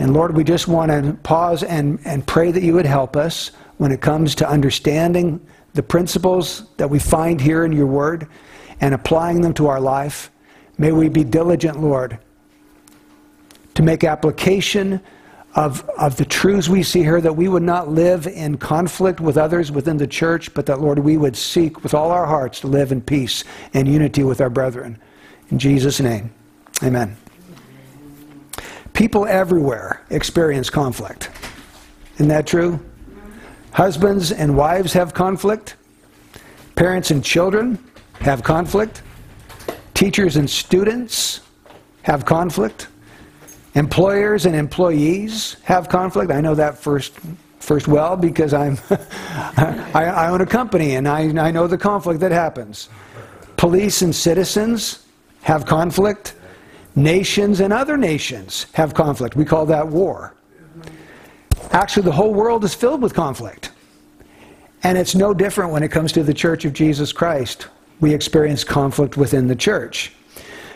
And Lord, we just want to pause and, and pray that you would help us when it comes to understanding the principles that we find here in your word and applying them to our life. May we be diligent, Lord, to make application of, of the truths we see here, that we would not live in conflict with others within the church, but that, Lord, we would seek with all our hearts to live in peace and unity with our brethren. In Jesus' name, amen. People everywhere experience conflict. Isn't that true? Husbands and wives have conflict. Parents and children have conflict. Teachers and students have conflict. Employers and employees have conflict. I know that first, first well because I'm, I, I, own a company and I, I know the conflict that happens. Police and citizens have conflict. Nations and other nations have conflict. We call that war. Actually, the whole world is filled with conflict. And it's no different when it comes to the Church of Jesus Christ. We experience conflict within the church.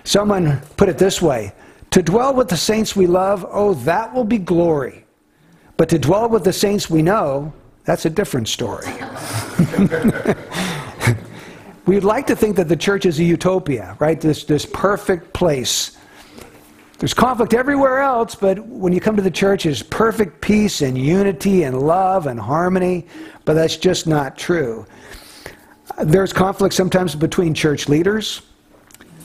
Someone put it this way To dwell with the saints we love, oh, that will be glory. But to dwell with the saints we know, that's a different story. We'd like to think that the church is a utopia, right? This, this perfect place there's conflict everywhere else, but when you come to the church, there's perfect peace and unity and love and harmony, but that's just not true. There's conflict sometimes between church leaders.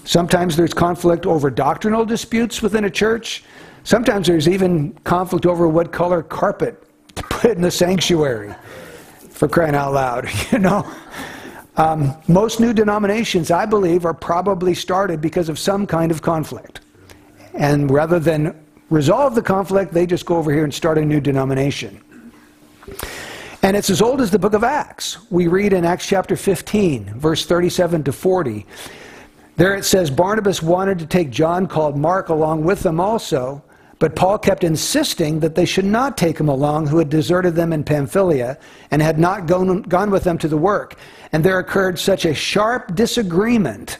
Sometimes there's conflict over doctrinal disputes within a church. Sometimes there's even conflict over what color carpet to put in the sanctuary, for crying out loud, you know. Um, most new denominations, I believe, are probably started because of some kind of conflict. And rather than resolve the conflict, they just go over here and start a new denomination. And it's as old as the book of Acts. We read in Acts chapter 15, verse 37 to 40. There it says Barnabas wanted to take John, called Mark, along with them also, but Paul kept insisting that they should not take him along, who had deserted them in Pamphylia and had not gone, gone with them to the work. And there occurred such a sharp disagreement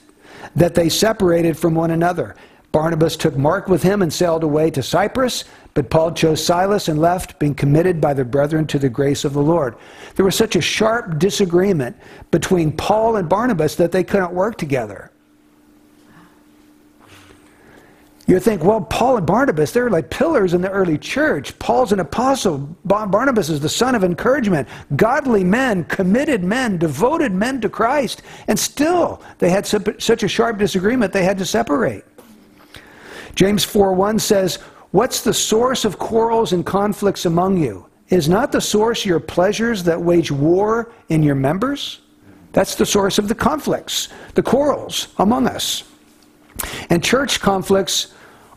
that they separated from one another. Barnabas took Mark with him and sailed away to Cyprus, but Paul chose Silas and left, being committed by the brethren to the grace of the Lord. There was such a sharp disagreement between Paul and Barnabas that they couldn't work together. You think, well, Paul and Barnabas, they're like pillars in the early church. Paul's an apostle. Barnabas is the son of encouragement. Godly men, committed men, devoted men to Christ. And still, they had such a sharp disagreement, they had to separate. James 4:1 says, "What's the source of quarrels and conflicts among you? Is not the source your pleasures that wage war in your members?" That's the source of the conflicts, the quarrels among us. And church conflicts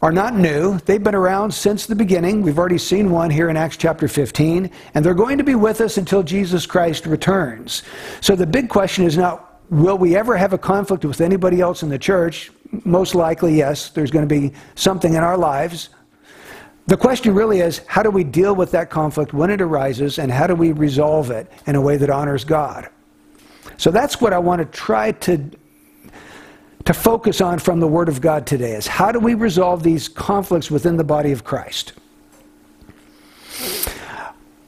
are not new. They've been around since the beginning. We've already seen one here in Acts chapter 15, and they're going to be with us until Jesus Christ returns. So the big question is not will we ever have a conflict with anybody else in the church? Most likely, yes, there's going to be something in our lives. The question really is how do we deal with that conflict when it arises, and how do we resolve it in a way that honors God? So that's what I want to try to, to focus on from the Word of God today is how do we resolve these conflicts within the body of Christ?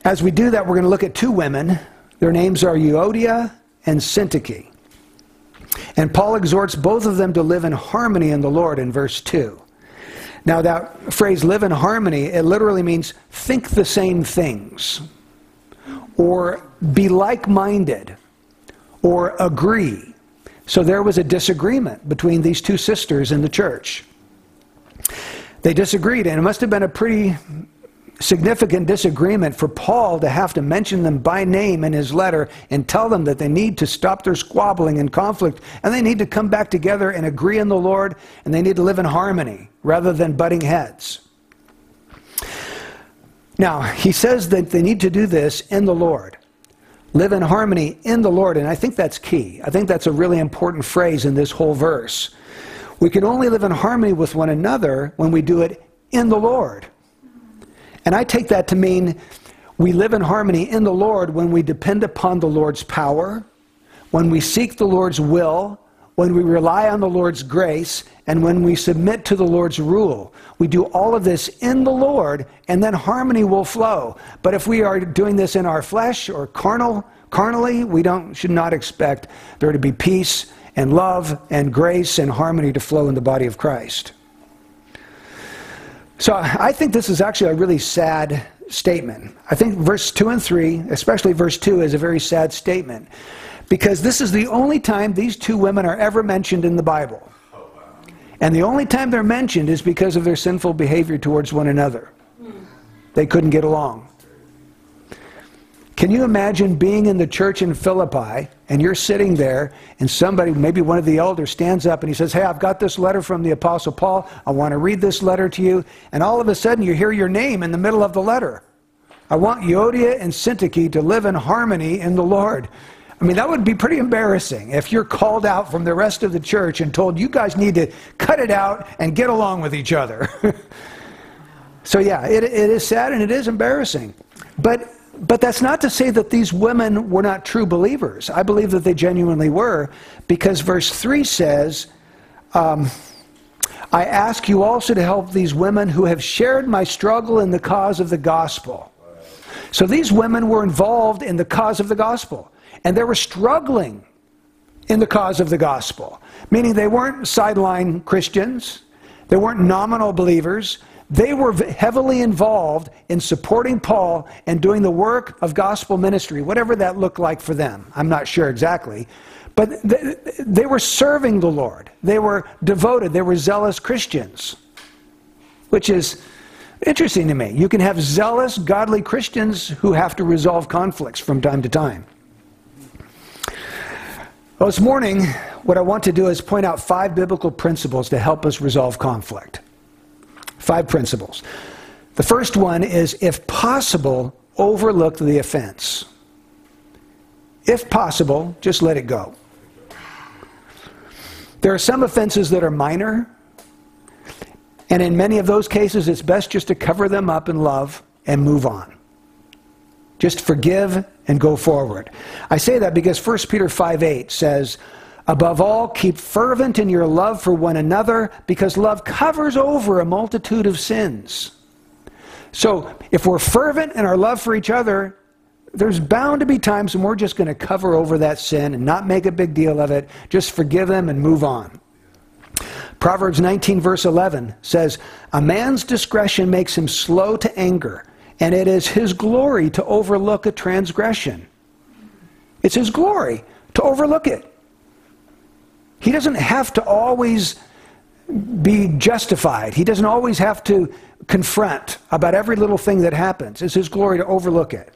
As we do that, we're going to look at two women. Their names are Euodia and Syntyche. And Paul exhorts both of them to live in harmony in the Lord in verse 2. Now, that phrase, live in harmony, it literally means think the same things, or be like minded, or agree. So there was a disagreement between these two sisters in the church. They disagreed, and it must have been a pretty significant disagreement for Paul to have to mention them by name in his letter and tell them that they need to stop their squabbling and conflict and they need to come back together and agree in the Lord and they need to live in harmony rather than butting heads. Now, he says that they need to do this in the Lord. Live in harmony in the Lord, and I think that's key. I think that's a really important phrase in this whole verse. We can only live in harmony with one another when we do it in the Lord. And I take that to mean we live in harmony in the Lord when we depend upon the Lord's power, when we seek the Lord's will, when we rely on the Lord's grace, and when we submit to the Lord's rule. We do all of this in the Lord, and then harmony will flow. But if we are doing this in our flesh or carnal, carnally, we don't, should not expect there to be peace and love and grace and harmony to flow in the body of Christ. So I think this is actually a really sad statement. I think verse 2 and 3, especially verse 2, is a very sad statement because this is the only time these two women are ever mentioned in the Bible. And the only time they're mentioned is because of their sinful behavior towards one another. They couldn't get along. Can you imagine being in the church in Philippi and you're sitting there and somebody, maybe one of the elders, stands up and he says, Hey, I've got this letter from the Apostle Paul. I want to read this letter to you. And all of a sudden you hear your name in the middle of the letter. I want Euodia and Syntyche to live in harmony in the Lord. I mean, that would be pretty embarrassing if you're called out from the rest of the church and told you guys need to cut it out and get along with each other. so, yeah, it, it is sad and it is embarrassing. But but that's not to say that these women were not true believers. I believe that they genuinely were, because verse 3 says, um, I ask you also to help these women who have shared my struggle in the cause of the gospel. So these women were involved in the cause of the gospel, and they were struggling in the cause of the gospel, meaning they weren't sideline Christians, they weren't nominal believers, they were heavily involved in supporting Paul and doing the work of gospel ministry, whatever that looked like for them. I'm not sure exactly. But they were serving the Lord. They were devoted. They were zealous Christians, which is interesting to me. You can have zealous, godly Christians who have to resolve conflicts from time to time. Well, this morning, what I want to do is point out five biblical principles to help us resolve conflict. Five principles. The first one is if possible, overlook the offense. If possible, just let it go. There are some offenses that are minor, and in many of those cases, it's best just to cover them up in love and move on. Just forgive and go forward. I say that because 1 Peter 5 8 says, Above all, keep fervent in your love for one another, because love covers over a multitude of sins. So, if we're fervent in our love for each other, there's bound to be times when we're just going to cover over that sin and not make a big deal of it, just forgive them and move on. Proverbs 19, verse 11 says, A man's discretion makes him slow to anger, and it is his glory to overlook a transgression. It's his glory to overlook it. He doesn't have to always be justified. He doesn't always have to confront about every little thing that happens. It's his glory to overlook it.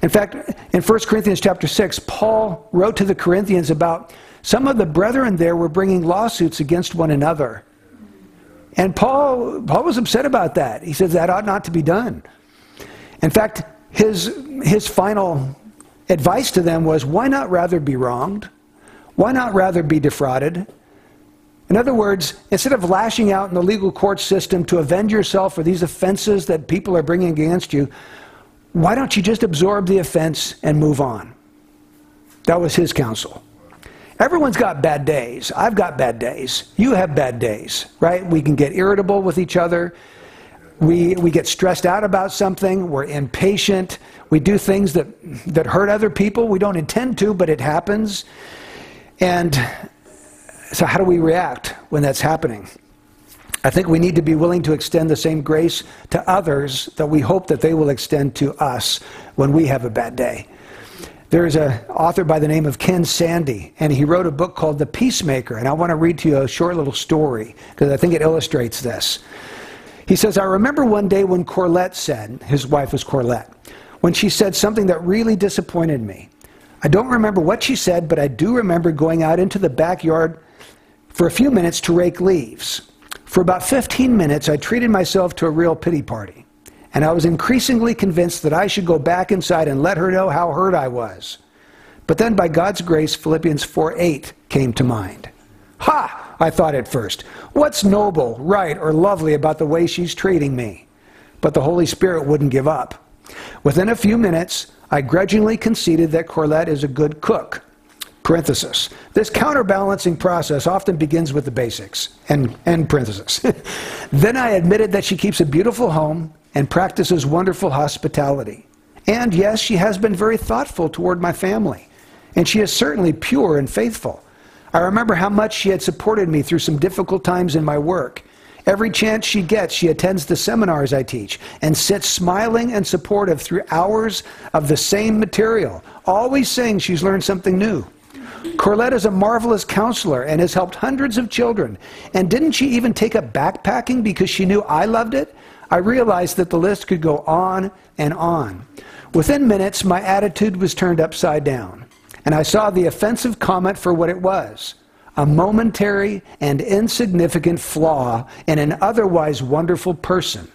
In fact, in 1 Corinthians chapter 6, Paul wrote to the Corinthians about some of the brethren there were bringing lawsuits against one another. And Paul, Paul was upset about that. He says that ought not to be done. In fact, his, his final advice to them was why not rather be wronged? Why not rather be defrauded? In other words, instead of lashing out in the legal court system to avenge yourself for these offenses that people are bringing against you, why don't you just absorb the offense and move on? That was his counsel. Everyone's got bad days. I've got bad days. You have bad days, right? We can get irritable with each other. We, we get stressed out about something. We're impatient. We do things that, that hurt other people. We don't intend to, but it happens. And so, how do we react when that's happening? I think we need to be willing to extend the same grace to others that we hope that they will extend to us when we have a bad day. There's an author by the name of Ken Sande, and he wrote a book called The Peacemaker. And I want to read to you a short little story because I think it illustrates this. He says, I remember one day when Corlette said, his wife was Corlette, when she said something that really disappointed me. I don't remember what she said, but I do remember going out into the backyard for a few minutes to rake leaves. For about 15 minutes, I treated myself to a real pity party. And I was increasingly convinced that I should go back inside and let her know how hurt I was. But then, by God's grace, Philippians 4 8 came to mind. Ha! I thought at first. What's noble, right, or lovely about the way she's treating me? But the Holy Spirit wouldn't give up. Within a few minutes, I grudgingly conceded that Corlette is a good cook. Parenthesis. This counterbalancing process often begins with the basics. And, and parenthesis. then I admitted that she keeps a beautiful home and practices wonderful hospitality. And yes, she has been very thoughtful toward my family. And she is certainly pure and faithful. I remember how much she had supported me through some difficult times in my work. Every chance she gets, she attends the seminars I teach and sits smiling and supportive through hours of the same material, always saying she's learned something new. Corlette is a marvelous counselor and has helped hundreds of children. And didn't she even take up backpacking because she knew I loved it? I realized that the list could go on and on. Within minutes, my attitude was turned upside down, and I saw the offensive comment for what it was a momentary and insignificant flaw in an otherwise wonderful person.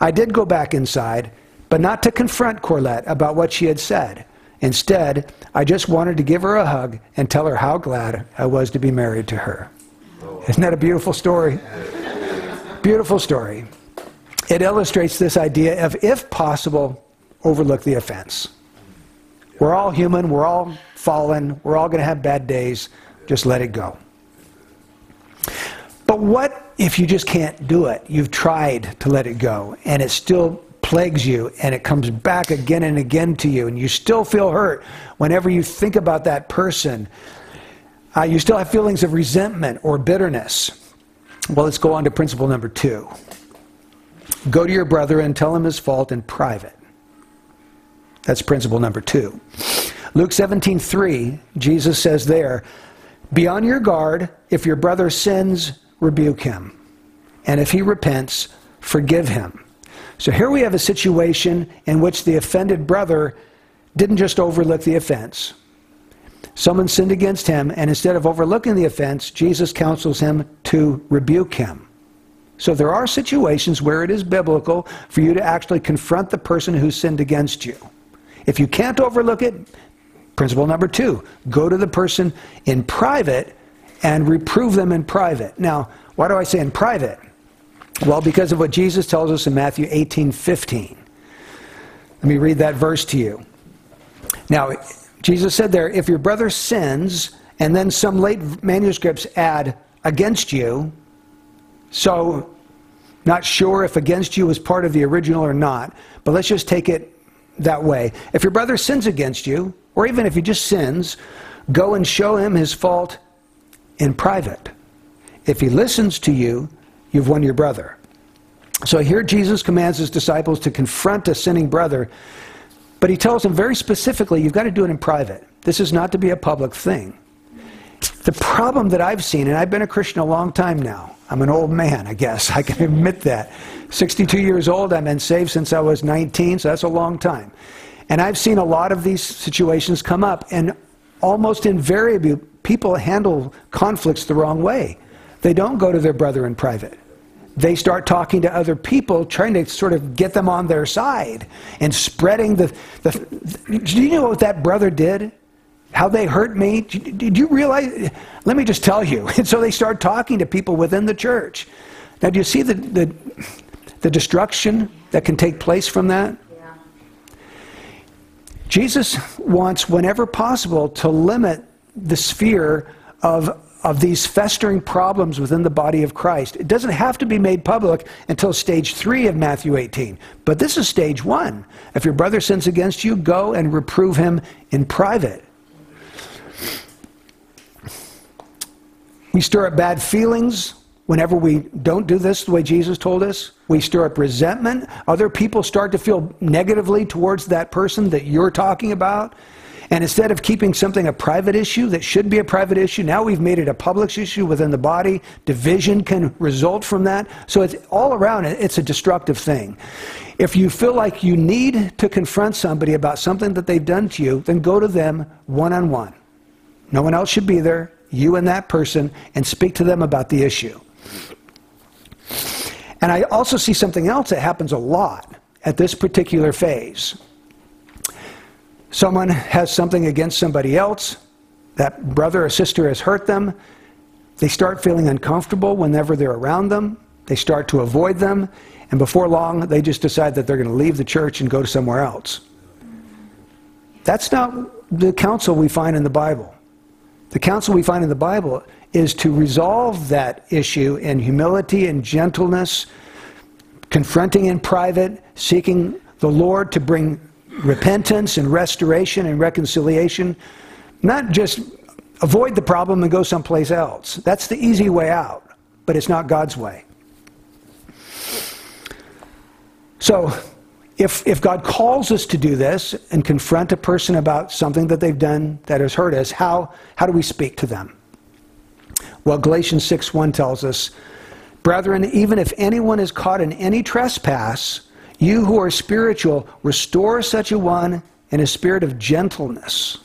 I did go back inside, but not to confront Corlette about what she had said. Instead, I just wanted to give her a hug and tell her how glad I was to be married to her. Isn't that a beautiful story? Beautiful story. It illustrates this idea of, if possible, overlook the offense. We're all human, we're all fallen, we're all going to have bad days. Just let it go. But what if you just can't do it? You've tried to let it go, and it still plagues you, and it comes back again and again to you, and you still feel hurt whenever you think about that person. Uh, you still have feelings of resentment or bitterness. Well, let's go on to principle number two. Go to your brother and tell him his fault in private. That's principle number two. Luke 17, 3, Jesus says there, be on your guard. If your brother sins, rebuke him. And if he repents, forgive him. So here we have a situation in which the offended brother didn't just overlook the offense. Someone sinned against him, and instead of overlooking the offense, Jesus counsels him to rebuke him. So there are situations where it is biblical for you to actually confront the person who sinned against you. If you can't overlook it, Principle number two go to the person in private and reprove them in private. Now, why do I say in private? Well, because of what Jesus tells us in Matthew 18 15. Let me read that verse to you. Now, Jesus said there, if your brother sins, and then some late manuscripts add against you, so not sure if against you was part of the original or not, but let's just take it that way. If your brother sins against you, or even if he just sins, go and show him his fault in private. If he listens to you, you've won your brother. So here Jesus commands his disciples to confront a sinning brother, but he tells them very specifically, you've got to do it in private. This is not to be a public thing. The problem that I've seen, and I've been a Christian a long time now, I'm an old man, I guess, I can admit that. 62 years old, I've been saved since I was 19, so that's a long time. And I've seen a lot of these situations come up, and almost invariably, people handle conflicts the wrong way. They don't go to their brother in private. They start talking to other people, trying to sort of get them on their side and spreading the. the, the do you know what that brother did? How they hurt me? Did you realize? Let me just tell you. And so they start talking to people within the church. Now, do you see the, the, the destruction that can take place from that? Jesus wants, whenever possible, to limit the sphere of, of these festering problems within the body of Christ. It doesn't have to be made public until stage three of Matthew 18. But this is stage one. If your brother sins against you, go and reprove him in private. We stir up bad feelings Whenever we don't do this the way Jesus told us, we stir up resentment. Other people start to feel negatively towards that person that you're talking about. And instead of keeping something a private issue that should be a private issue, now we've made it a public issue within the body. Division can result from that. So it's all around, it's a destructive thing. If you feel like you need to confront somebody about something that they've done to you, then go to them one on one. No one else should be there, you and that person, and speak to them about the issue. And I also see something else that happens a lot at this particular phase. Someone has something against somebody else, that brother or sister has hurt them. They start feeling uncomfortable whenever they're around them. They start to avoid them. And before long, they just decide that they're going to leave the church and go to somewhere else. That's not the counsel we find in the Bible. The counsel we find in the Bible is to resolve that issue in humility and gentleness, confronting in private, seeking the Lord to bring repentance and restoration and reconciliation, not just avoid the problem and go someplace else. That's the easy way out, but it's not God's way. So, if, if God calls us to do this and confront a person about something that they've done that has hurt us, how, how do we speak to them? Well, Galatians 6 1 tells us, Brethren, even if anyone is caught in any trespass, you who are spiritual, restore such a one in a spirit of gentleness.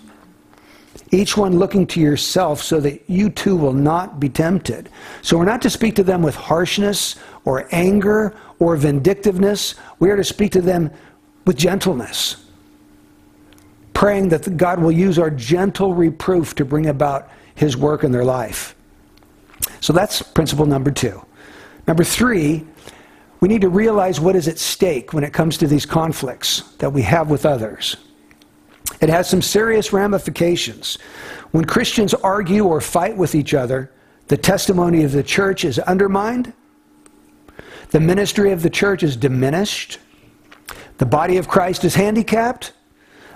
Each one looking to yourself so that you too will not be tempted. So we're not to speak to them with harshness or anger or vindictiveness. We are to speak to them with gentleness, praying that God will use our gentle reproof to bring about his work in their life. So that's principle number two. Number three, we need to realize what is at stake when it comes to these conflicts that we have with others. It has some serious ramifications. When Christians argue or fight with each other, the testimony of the church is undermined, the ministry of the church is diminished, the body of Christ is handicapped,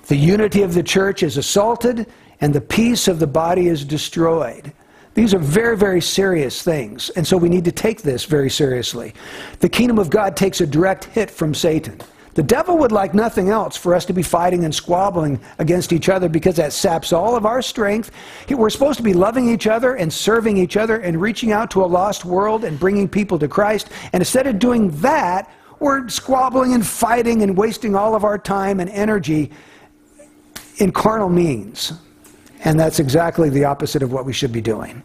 the unity of the church is assaulted, and the peace of the body is destroyed. These are very, very serious things, and so we need to take this very seriously. The kingdom of God takes a direct hit from Satan. The devil would like nothing else for us to be fighting and squabbling against each other because that saps all of our strength. We're supposed to be loving each other and serving each other and reaching out to a lost world and bringing people to Christ. And instead of doing that, we're squabbling and fighting and wasting all of our time and energy in carnal means. And that's exactly the opposite of what we should be doing.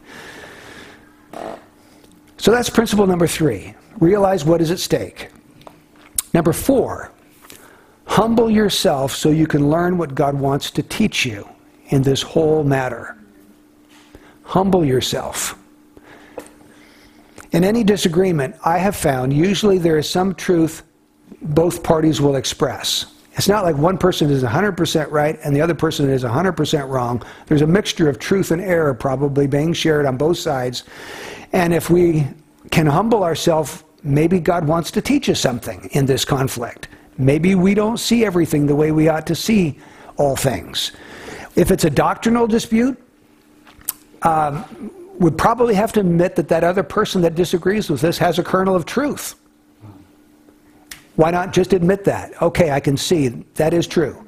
So that's principle number three. Realize what is at stake. Number four, humble yourself so you can learn what God wants to teach you in this whole matter. Humble yourself. In any disagreement, I have found usually there is some truth both parties will express. It's not like one person is 100% right and the other person is 100% wrong. There's a mixture of truth and error probably being shared on both sides. And if we can humble ourselves, maybe God wants to teach us something in this conflict. Maybe we don't see everything the way we ought to see all things. If it's a doctrinal dispute, um, we'd probably have to admit that that other person that disagrees with us has a kernel of truth. Why not just admit that? Okay, I can see that is true.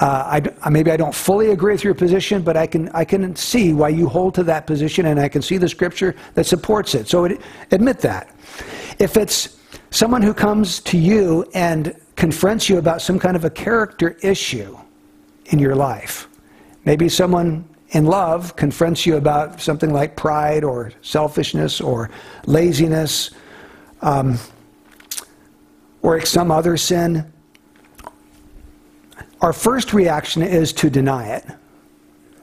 Uh, I, maybe I don't fully agree with your position, but I can, I can see why you hold to that position, and I can see the scripture that supports it. So it, admit that. If it's someone who comes to you and confronts you about some kind of a character issue in your life, maybe someone in love confronts you about something like pride or selfishness or laziness. Um, or some other sin, our first reaction is to deny it.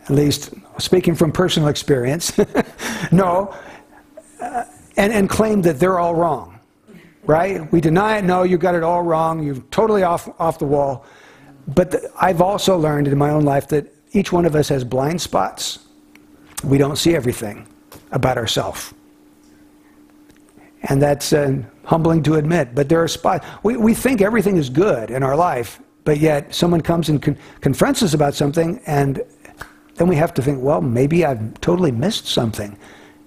At least speaking from personal experience. no. Uh, and, and claim that they're all wrong. Right? We deny it. No, you got it all wrong. You're totally off, off the wall. But the, I've also learned in my own life that each one of us has blind spots. We don't see everything about ourselves. And that's uh, humbling to admit. But there are spots. We, we think everything is good in our life, but yet someone comes and con- confronts us about something, and then we have to think, well, maybe I've totally missed something.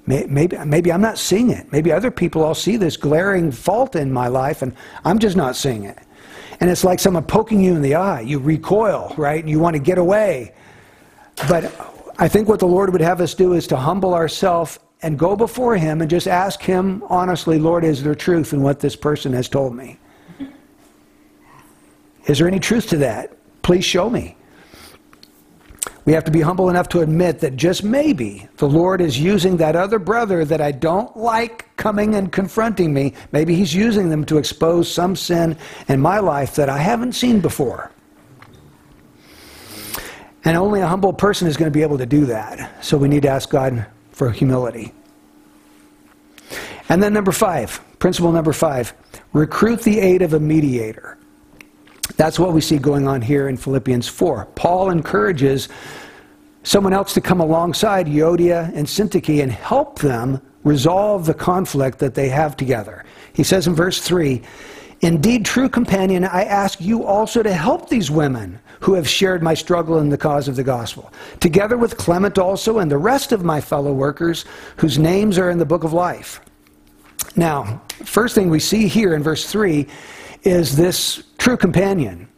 Maybe, maybe I'm not seeing it. Maybe other people all see this glaring fault in my life, and I'm just not seeing it. And it's like someone poking you in the eye. You recoil, right? And you want to get away. But I think what the Lord would have us do is to humble ourselves and go before Him and just ask Him honestly, Lord, is there truth in what this person has told me? Is there any truth to that? Please show me. We have to be humble enough to admit that just maybe the Lord is using that other brother that I don't like coming and confronting me. Maybe He's using them to expose some sin in my life that I haven't seen before. And only a humble person is going to be able to do that. So we need to ask God for humility. And then number five, principle number five, recruit the aid of a mediator. That's what we see going on here in Philippians 4. Paul encourages someone else to come alongside Euodia and Syntyche and help them resolve the conflict that they have together. He says in verse 3 Indeed, true companion, I ask you also to help these women who have shared my struggle in the cause of the gospel, together with Clement also and the rest of my fellow workers whose names are in the book of life. Now, first thing we see here in verse 3 is this true companion.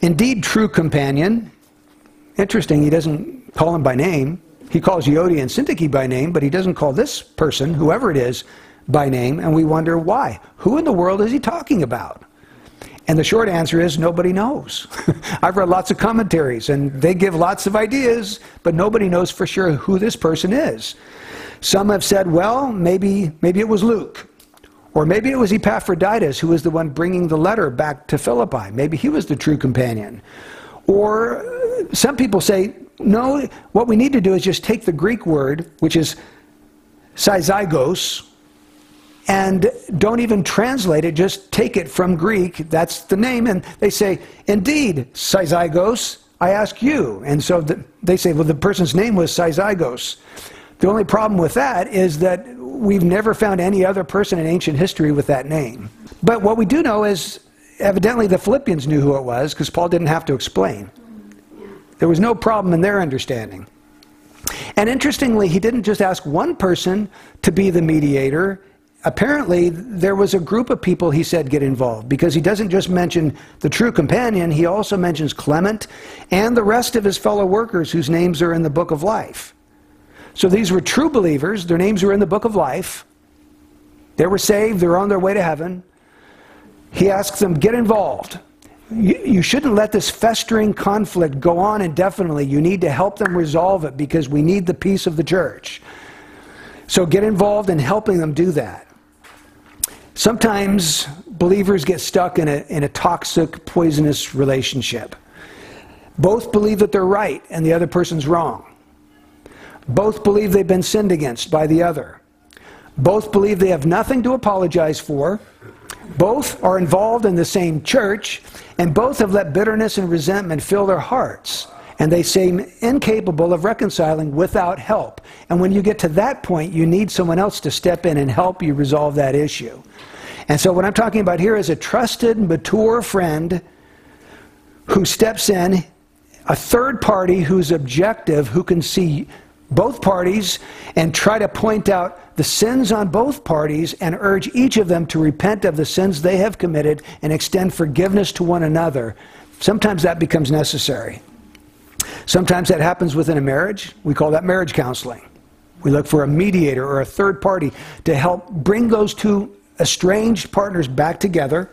Indeed, true companion. Interesting, he doesn't call him by name. He calls Euodia and Syntyche by name, but he doesn't call this person, whoever it is, by name, and we wonder why. Who in the world is he talking about? And the short answer is nobody knows. I've read lots of commentaries, and they give lots of ideas, but nobody knows for sure who this person is. Some have said, well, maybe, maybe it was Luke. Or maybe it was Epaphroditus who was the one bringing the letter back to Philippi. Maybe he was the true companion. Or some people say, no, what we need to do is just take the Greek word, which is syzygos, and don't even translate it, just take it from Greek. That's the name. And they say, Indeed, Syzygos, I ask you. And so the, they say, Well, the person's name was Syzygos. The only problem with that is that we've never found any other person in ancient history with that name. But what we do know is evidently the Philippians knew who it was because Paul didn't have to explain. There was no problem in their understanding. And interestingly, he didn't just ask one person to be the mediator, apparently there was a group of people he said get involved because he doesn't just mention the true companion, he also mentions Clement and the rest of his fellow workers whose names are in the book of life. So these were true believers, their names were in the book of life. They were saved, they were on their way to heaven. He asks them, get involved. You, you shouldn't let this festering conflict go on indefinitely. You need to help them resolve it because we need the peace of the church. So get involved in helping them do that. Sometimes believers get stuck in a, in a toxic, poisonous relationship. Both believe that they're right and the other person's wrong. Both believe they've been sinned against by the other. Both believe they have nothing to apologize for. Both are involved in the same church, and both have let bitterness and resentment fill their hearts. And they seem incapable of reconciling without help. And when you get to that point, you need someone else to step in and help you resolve that issue. And so, what I'm talking about here is a trusted, mature friend who steps in, a third party who's objective, who can see both parties and try to point out the sins on both parties and urge each of them to repent of the sins they have committed and extend forgiveness to one another. Sometimes that becomes necessary. Sometimes that happens within a marriage. We call that marriage counseling. We look for a mediator or a third party to help bring those two estranged partners back together.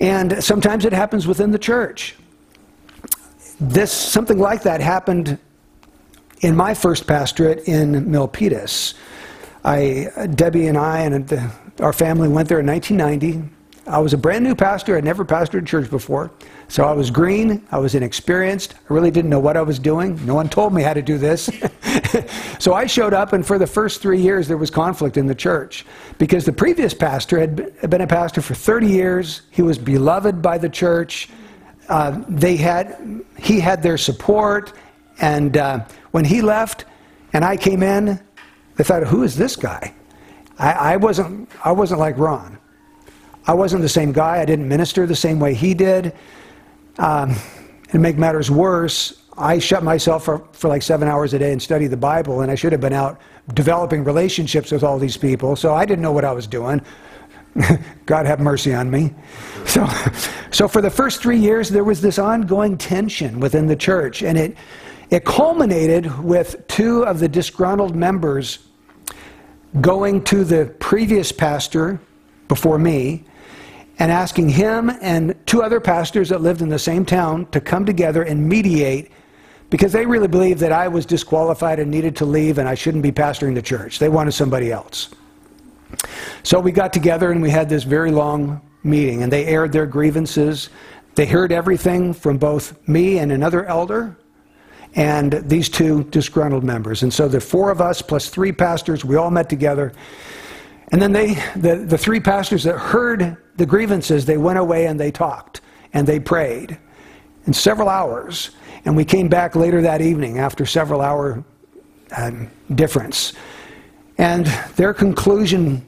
And sometimes it happens within the church. This something like that happened in my first pastorate in Milpitas. I, Debbie and I and the, our family went there in 1990. I was a brand new pastor. I'd never pastored a church before. So I was green. I was inexperienced. I really didn't know what I was doing. No one told me how to do this. so I showed up, and for the first three years, there was conflict in the church because the previous pastor had been a pastor for 30 years. He was beloved by the church. Uh, they had, he had their support. And uh, when he left and I came in, they thought, who is this guy? I, I, wasn't, I wasn't like Ron. I wasn't the same guy. I didn't minister the same way he did. Um, and make matters worse, I shut myself for, for like seven hours a day and studied the Bible, and I should have been out developing relationships with all these people, so I didn't know what I was doing. God have mercy on me. So, so for the first three years, there was this ongoing tension within the church, and it, it culminated with two of the disgruntled members going to the previous pastor before me and asking him and two other pastors that lived in the same town to come together and mediate because they really believed that I was disqualified and needed to leave and I shouldn't be pastoring the church. They wanted somebody else. So we got together and we had this very long meeting and they aired their grievances. They heard everything from both me and another elder and these two disgruntled members. And so the four of us plus three pastors, we all met together. And then they, the, the three pastors that heard the grievances, they went away and they talked and they prayed. in several hours. And we came back later that evening after several hour um, difference. And their conclusion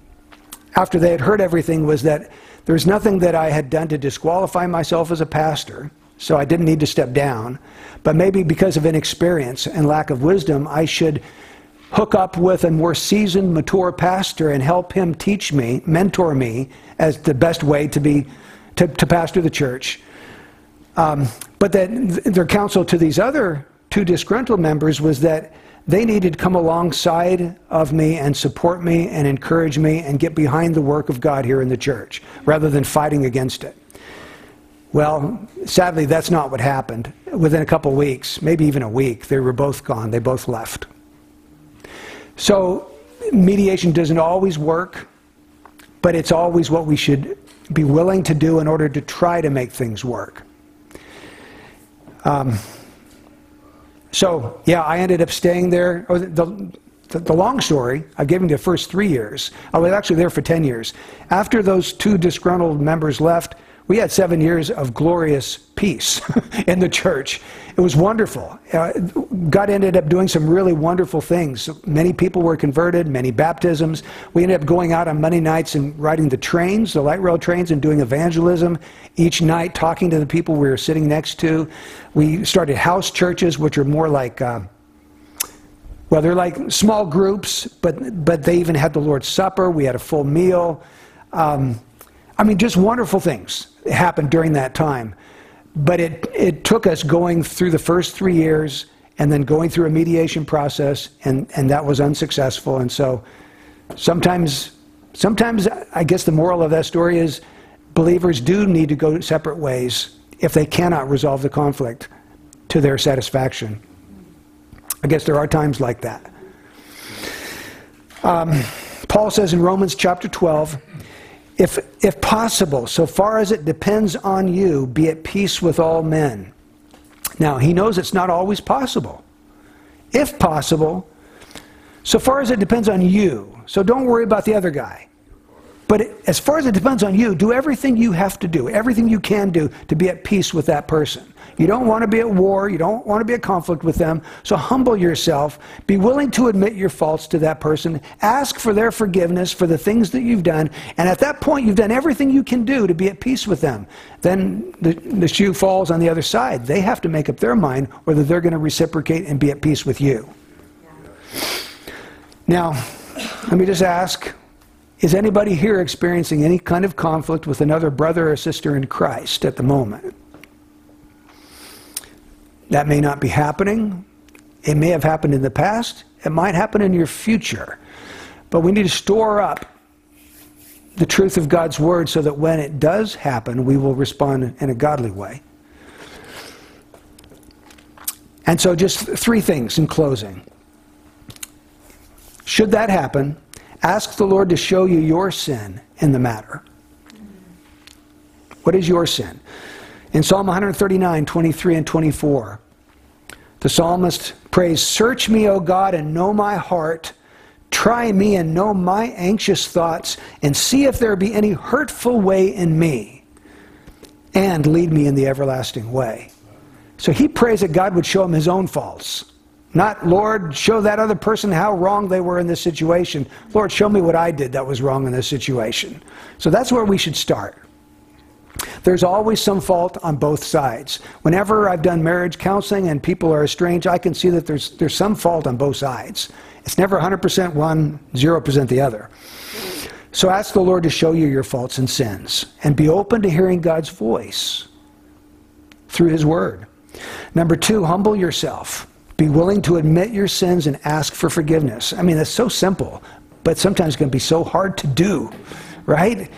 after they had heard everything was that there's nothing that I had done to disqualify myself as a pastor, so I didn't need to step down. But maybe because of inexperience and lack of wisdom, I should hook up with a more seasoned, mature pastor and help him teach me, mentor me as the best way to be to, to pastor the church. Um, but that their counsel to these other two disgruntled members was that they needed to come alongside of me and support me and encourage me and get behind the work of God here in the church rather than fighting against it. Well, sadly, that's not what happened. Within a couple weeks, maybe even a week, they were both gone. They both left. So, mediation doesn't always work, but it's always what we should be willing to do in order to try to make things work. Um, so, yeah, I ended up staying there. Oh, the, the, the, long story, I gave him the first three years. I was actually there for 10 years. After those two disgruntled members left, we had seven years of glorious peace in the church. It was wonderful. Uh, God ended up doing some really wonderful things. Many people were converted, many baptisms. We ended up going out on Monday nights and riding the trains, the light rail trains, and doing evangelism each night, talking to the people we were sitting next to. We started house churches, which are more like. Uh, well, they're like small groups, but, but they even had the Lord's Supper. We had a full meal. Um, I mean, just wonderful things happened during that time. But it, it took us going through the first three years and then going through a mediation process, and, and that was unsuccessful. And so sometimes, sometimes, I guess the moral of that story is believers do need to go separate ways if they cannot resolve the conflict to their satisfaction. I guess there are times like that. Um, Paul says in Romans chapter 12, if, if possible, so far as it depends on you, be at peace with all men. Now, he knows it's not always possible. If possible, so far as it depends on you, so don't worry about the other guy. But as far as it depends on you, do everything you have to do, everything you can do to be at peace with that person. You don't want to be at war. You don't want to be at conflict with them. So humble yourself. Be willing to admit your faults to that person. Ask for their forgiveness for the things that you've done. And at that point, you've done everything you can do to be at peace with them. Then the, the shoe falls on the other side. They have to make up their mind whether they're going to reciprocate and be at peace with you. Now, let me just ask is anybody here experiencing any kind of conflict with another brother or sister in Christ at the moment? That may not be happening. It may have happened in the past. It might happen in your future. But we need to store up the truth of God's Word so that when it does happen, we will respond in a godly way. And so, just three things in closing. Should that happen, ask the Lord to show you your sin in the matter. What is your sin? In Psalm 139, 23 and 24, the psalmist prays, Search me, O God, and know my heart. Try me and know my anxious thoughts, and see if there be any hurtful way in me, and lead me in the everlasting way. So he prays that God would show him his own faults. Not, Lord, show that other person how wrong they were in this situation. Lord, show me what I did that was wrong in this situation. So that's where we should start. There's always some fault on both sides. Whenever I've done marriage counseling and people are estranged, I can see that there's, there's some fault on both sides. It's never 100% one, 0% the other. So ask the Lord to show you your faults and sins and be open to hearing God's voice through His Word. Number two, humble yourself. Be willing to admit your sins and ask for forgiveness. I mean, that's so simple, but sometimes it can be so hard to do, right?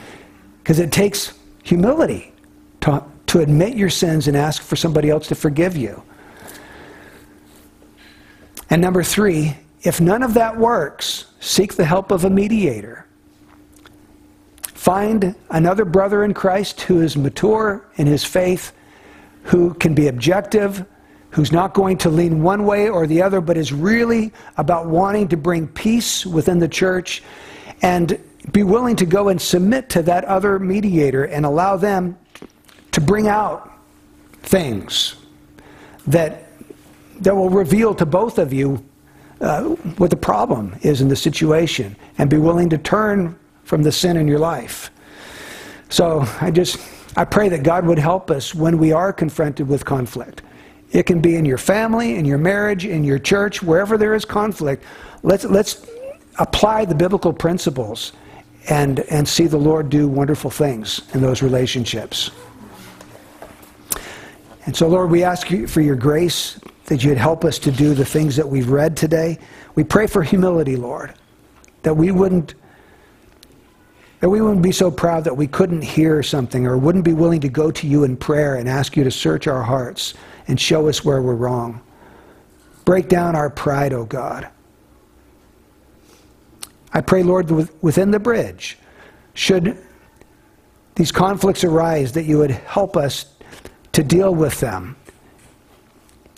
Because it takes humility to, to admit your sins and ask for somebody else to forgive you. And number three, if none of that works, seek the help of a mediator. Find another brother in Christ who is mature in his faith, who can be objective, who's not going to lean one way or the other, but is really about wanting to bring peace within the church and be willing to go and submit to that other mediator and allow them to bring out things that, that will reveal to both of you uh, what the problem is in the situation and be willing to turn from the sin in your life. So I just, I pray that God would help us when we are confronted with conflict. It can be in your family, in your marriage, in your church, wherever there is conflict. Let's, let's apply the biblical principles and, and see the Lord do wonderful things in those relationships. And so, Lord, we ask you for your grace that you'd help us to do the things that we've read today. We pray for humility, Lord, that we wouldn't that we wouldn't be so proud that we couldn't hear something or wouldn't be willing to go to you in prayer and ask you to search our hearts and show us where we're wrong. Break down our pride, O oh God. I pray, Lord, within the bridge, should these conflicts arise, that you would help us to deal with them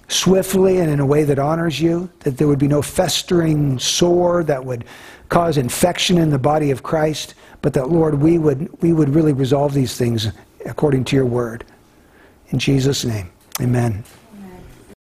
swiftly and in a way that honors you, that there would be no festering sore that would cause infection in the body of Christ, but that, Lord, we would, we would really resolve these things according to your word. In Jesus' name, amen.